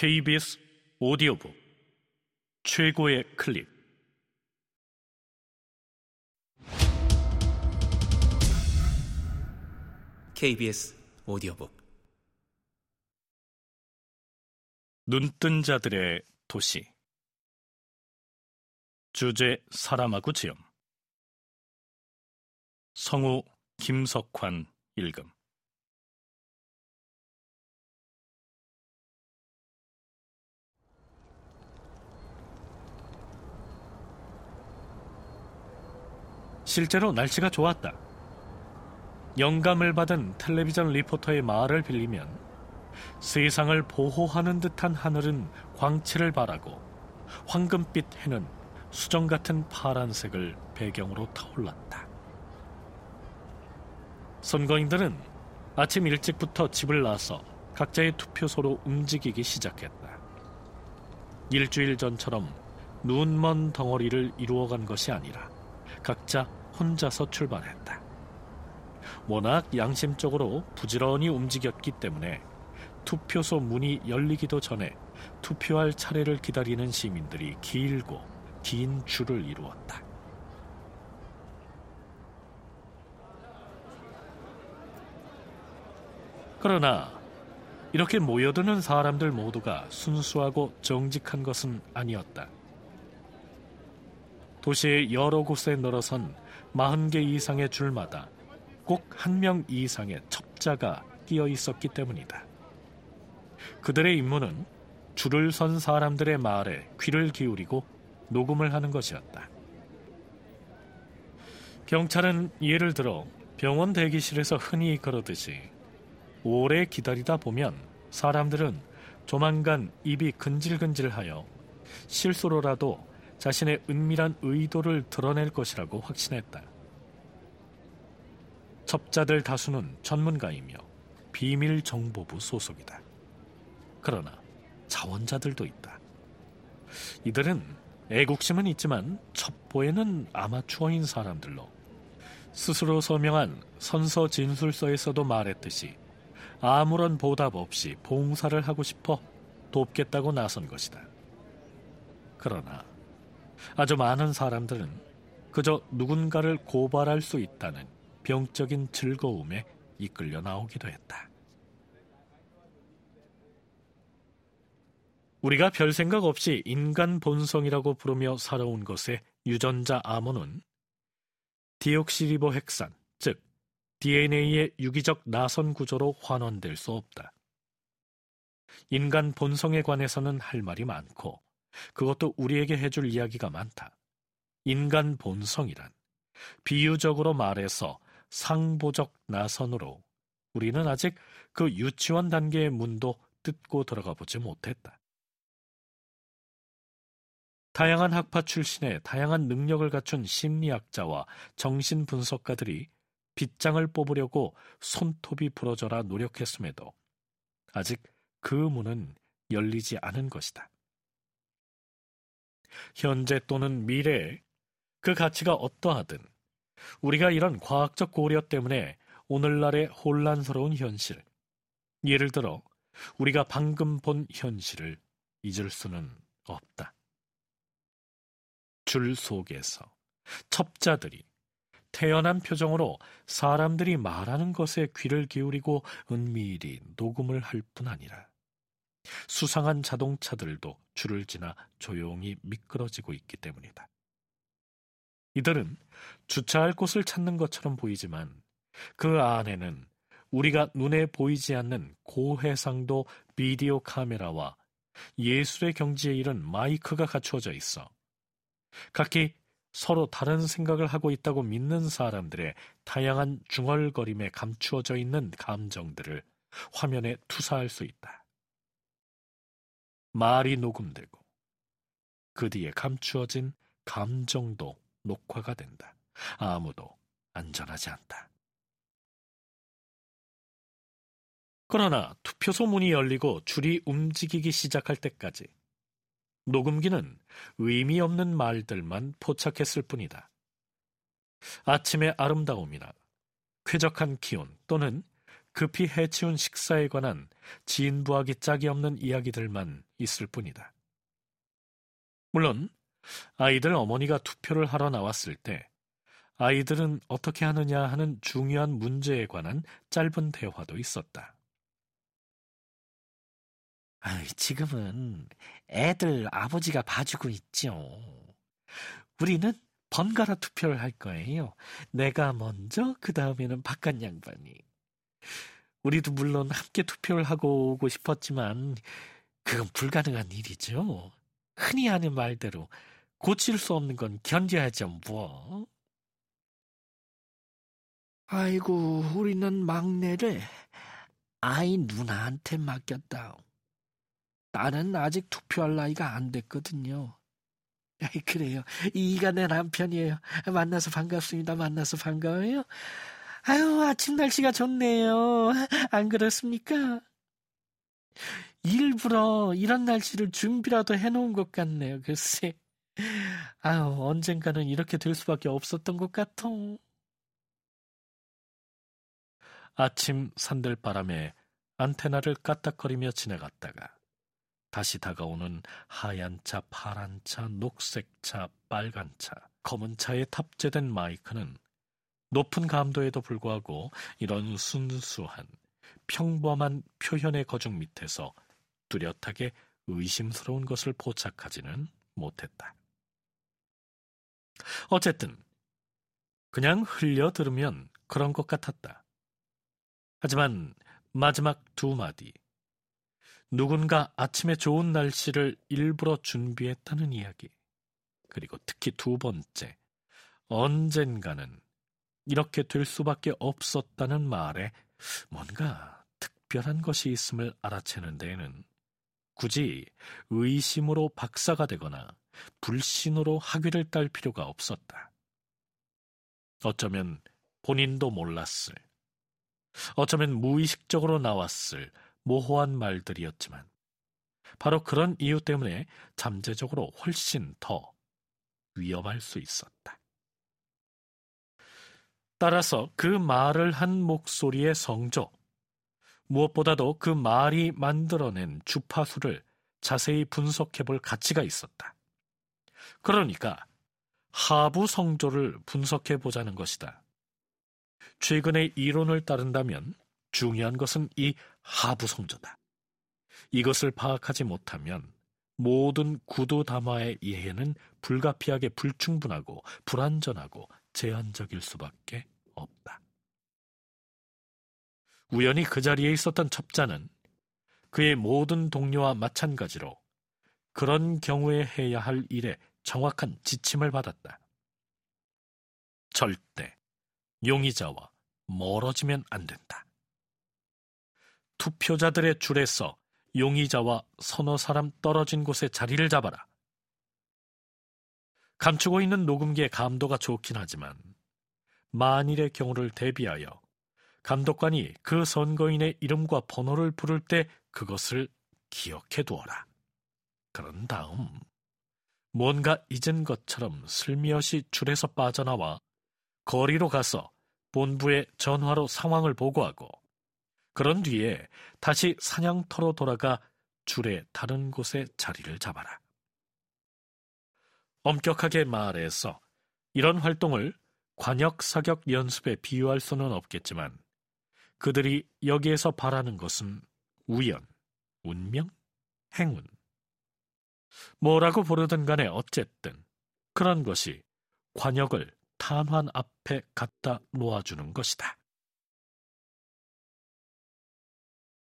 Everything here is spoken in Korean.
KBS 오디오북 최고의 클립. KBS 오디오북. 눈뜬 자들의 도시. 주제 사람하고 지음. 성우 김석환 읽음 실제로 날씨가 좋았다. 영감을 받은 텔레비전 리포터의 말을 빌리면 세상을 보호하는 듯한 하늘은 광채를 발하고 황금빛 해는 수정 같은 파란색을 배경으로 타올랐다. 선거인들은 아침 일찍부터 집을 나서 각자의 투표소로 움직이기 시작했다. 일주일 전처럼 눈먼 덩어리를 이루어간 것이 아니라 각자 혼자서 출발했다. 워낙 양심적으로 부지런히 움직였기 때문에 투표소 문이 열리기도 전에 투표할 차례를 기다리는 시민들이 길고 긴 줄을 이루었다. 그러나 이렇게 모여드는 사람들 모두가 순수하고 정직한 것은 아니었다. 도시의 여러 곳에 늘어선 40개 이상의 줄마다 꼭 한 명 이상의 첩자가 끼어 있었기 때문이다. 그들의 임무는 줄을 선 사람들의 말에 귀를 기울이고 녹음을 하는 것이었다. 경찰은 예를 들어 병원 대기실에서 흔히 그러듯이 오래 기다리다 보면 사람들은 조만간 입이 근질근질하여 실수로라도 자신의 은밀한 의도를 드러낼 것이라고 확신했다. 첩자들 다수는 전문가이며 비밀정보부 소속이다. 그러나 자원자들도 있다. 이들은 애국심은 있지만 첩보에는 아마추어인 사람들로 스스로 서명한 선서 진술서에서도 말했듯이 아무런 보답 없이 봉사를 하고 싶어 돕겠다고 나선 것이다. 그러나 아주 많은 사람들은 그저 누군가를 고발할 수 있다는 병적인 즐거움에 이끌려 나오기도 했다. 우리가 별 생각 없이 인간 본성이라고 부르며 살아온 것의 유전자 암호는 디옥시리보 핵산, 즉 DNA의 유기적 나선 구조로 환원될 수 없다. 인간 본성에 관해서는 할 말이 많고 그것도 우리에게 해줄 이야기가 많다. 인간 본성이란 비유적으로 말해서 상보적 나선으로 우리는 아직 그 유치원 단계의 문도 뜯고 들어가 보지 못했다. 다양한 학파 출신의 다양한 능력을 갖춘 심리학자와 정신분석가들이 빗장을 뽑으려고 손톱이 부러져라 노력했음에도 아직 그 문은 열리지 않은 것이다. 현재 또는 미래에 그 가치가 어떠하든 우리가 이런 과학적 고려 때문에 오늘날의 혼란스러운 현실, 예를 들어 우리가 방금 본 현실을 잊을 수는 없다. 줄 속에서 첩자들이 태연한 표정으로 사람들이 말하는 것에 귀를 기울이고 은밀히 녹음을 할 뿐 아니라 수상한 자동차들도 줄을 지나 조용히 미끄러지고 있기 때문이다. 이들은 주차할 곳을 찾는 것처럼 보이지만 그 안에는 우리가 눈에 보이지 않는 고해상도 비디오 카메라와 예술의 경지에 이른 마이크가 갖추어져 있어 각기 서로 다른 생각을 하고 있다고 믿는 사람들의 다양한 중얼거림에 감추어져 있는 감정들을 화면에 투사할 수 있다. 말이 녹음되고 그 뒤에 감추어진 감정도 녹화가 된다. 아무도 안전하지 않다. 그러나 투표소 문이 열리고 줄이 움직이기 시작할 때까지 녹음기는 의미 없는 말들만 포착했을 뿐이다. 아침의 아름다움이나 쾌적한 기온 또는 급히 해치운 식사에 관한 진부하기 짝이 없는 이야기들만 있을 뿐이다. 물론 아이들 어머니가 투표를 하러 나왔을 때 아이들은 어떻게 하느냐 하는 중요한 문제에 관한 짧은 대화도 있었다. 지금은 애들 아버지가 봐주고 있죠. 우리는 번갈아 투표를 할 거예요. 내가 먼저, 그 다음에는 바깥 양반이. 우리도 물론 함께 투표를 하고 오고 싶었지만, 그건 불가능한 일이죠. 흔히 하는 말대로 고칠 수 없는 건 견뎌야죠, 뭐. 아이고, 우리는 막내를 아이 누나한테 맡겼다. 나는 아직 투표할 나이가 안 됐거든요. 그래요. 이가 내 남편이에요. 만나서 반갑습니다. 만나서 반가워요. 아유, 아침 날씨가 좋네요. 안 그렇습니까? 일부러 이런 날씨를 준비라도 해놓은 것 같네요. 글쎄. 아유, 언젠가는 이렇게 될 수밖에 없었던 것 같아. 아침 산들바람에 안테나를 까딱거리며 지나갔다가 다시 다가오는 하얀 차, 파란 차, 녹색 차, 빨간 차, 검은 차에 탑재된 마이크는 높은 감도에도 불구하고 이런 순수한 평범한 표현의 거중 밑에서 뚜렷하게 의심스러운 것을 포착하지는 못했다. 어쨌든 그냥 흘려 들으면 그런 것 같았다. 하지만 마지막 두 마디 누군가 아침에 좋은 날씨를 일부러 준비했다는 이야기. 그리고 특히 두 번째, 언젠가는 이렇게 될 수밖에 없었다는 말에 뭔가 특별한 것이 있음을 알아채는 데에는 굳이 의심으로 박사가 되거나 불신으로 학위를 딸 필요가 없었다. 어쩌면 본인도 몰랐을, 어쩌면 무의식적으로 나왔을 모호한 말들이었지만 바로 그런 이유 때문에 잠재적으로 훨씬 더 위험할 수 있었다. 따라서 그 말을 한 목소리의 성조, 무엇보다도 그 말이 만들어낸 주파수를 자세히 분석해 볼 가치가 있었다. 그러니까 하부 성조를 분석해 보자는 것이다. 최근의 이론을 따른다면 중요한 것은 이 하부 성조다. 이것을 파악하지 못하면 모든 구도 담화의 이해는 불가피하게 불충분하고 불완전하고 제한적일 수밖에 없다. 우연히 그 자리에 있었던 첩자는 그의 모든 동료와 마찬가지로 그런 경우에 해야 할 일에 정확한 지침을 받았다. 절대 용의자와 멀어지면 안 된다. 투표자들의 줄에서 용의자와 서너 사람 떨어진 곳에 자리를 잡아라. 감추고 있는 녹음기의 감도가 좋긴 하지만 만일의 경우를 대비하여 감독관이 그 선거인의 이름과 번호를 부를 때 그것을 기억해 두어라. 그런 다음 뭔가 잊은 것처럼 슬며시 줄에서 빠져나와 거리로 가서 본부에 전화로 상황을 보고하고 그런 뒤에 다시 사냥터로 돌아가 줄의 다른 곳에 자리를 잡아라. 엄격하게 말해서 이런 활동을 관역 사격 연습에 비유할 수는 없겠지만 그들이 여기에서 바라는 것은 우연, 운명, 행운. 뭐라고 부르든 간에 어쨌든 그런 것이 관역을 탄환 앞에 갖다 놓아주는 것이다.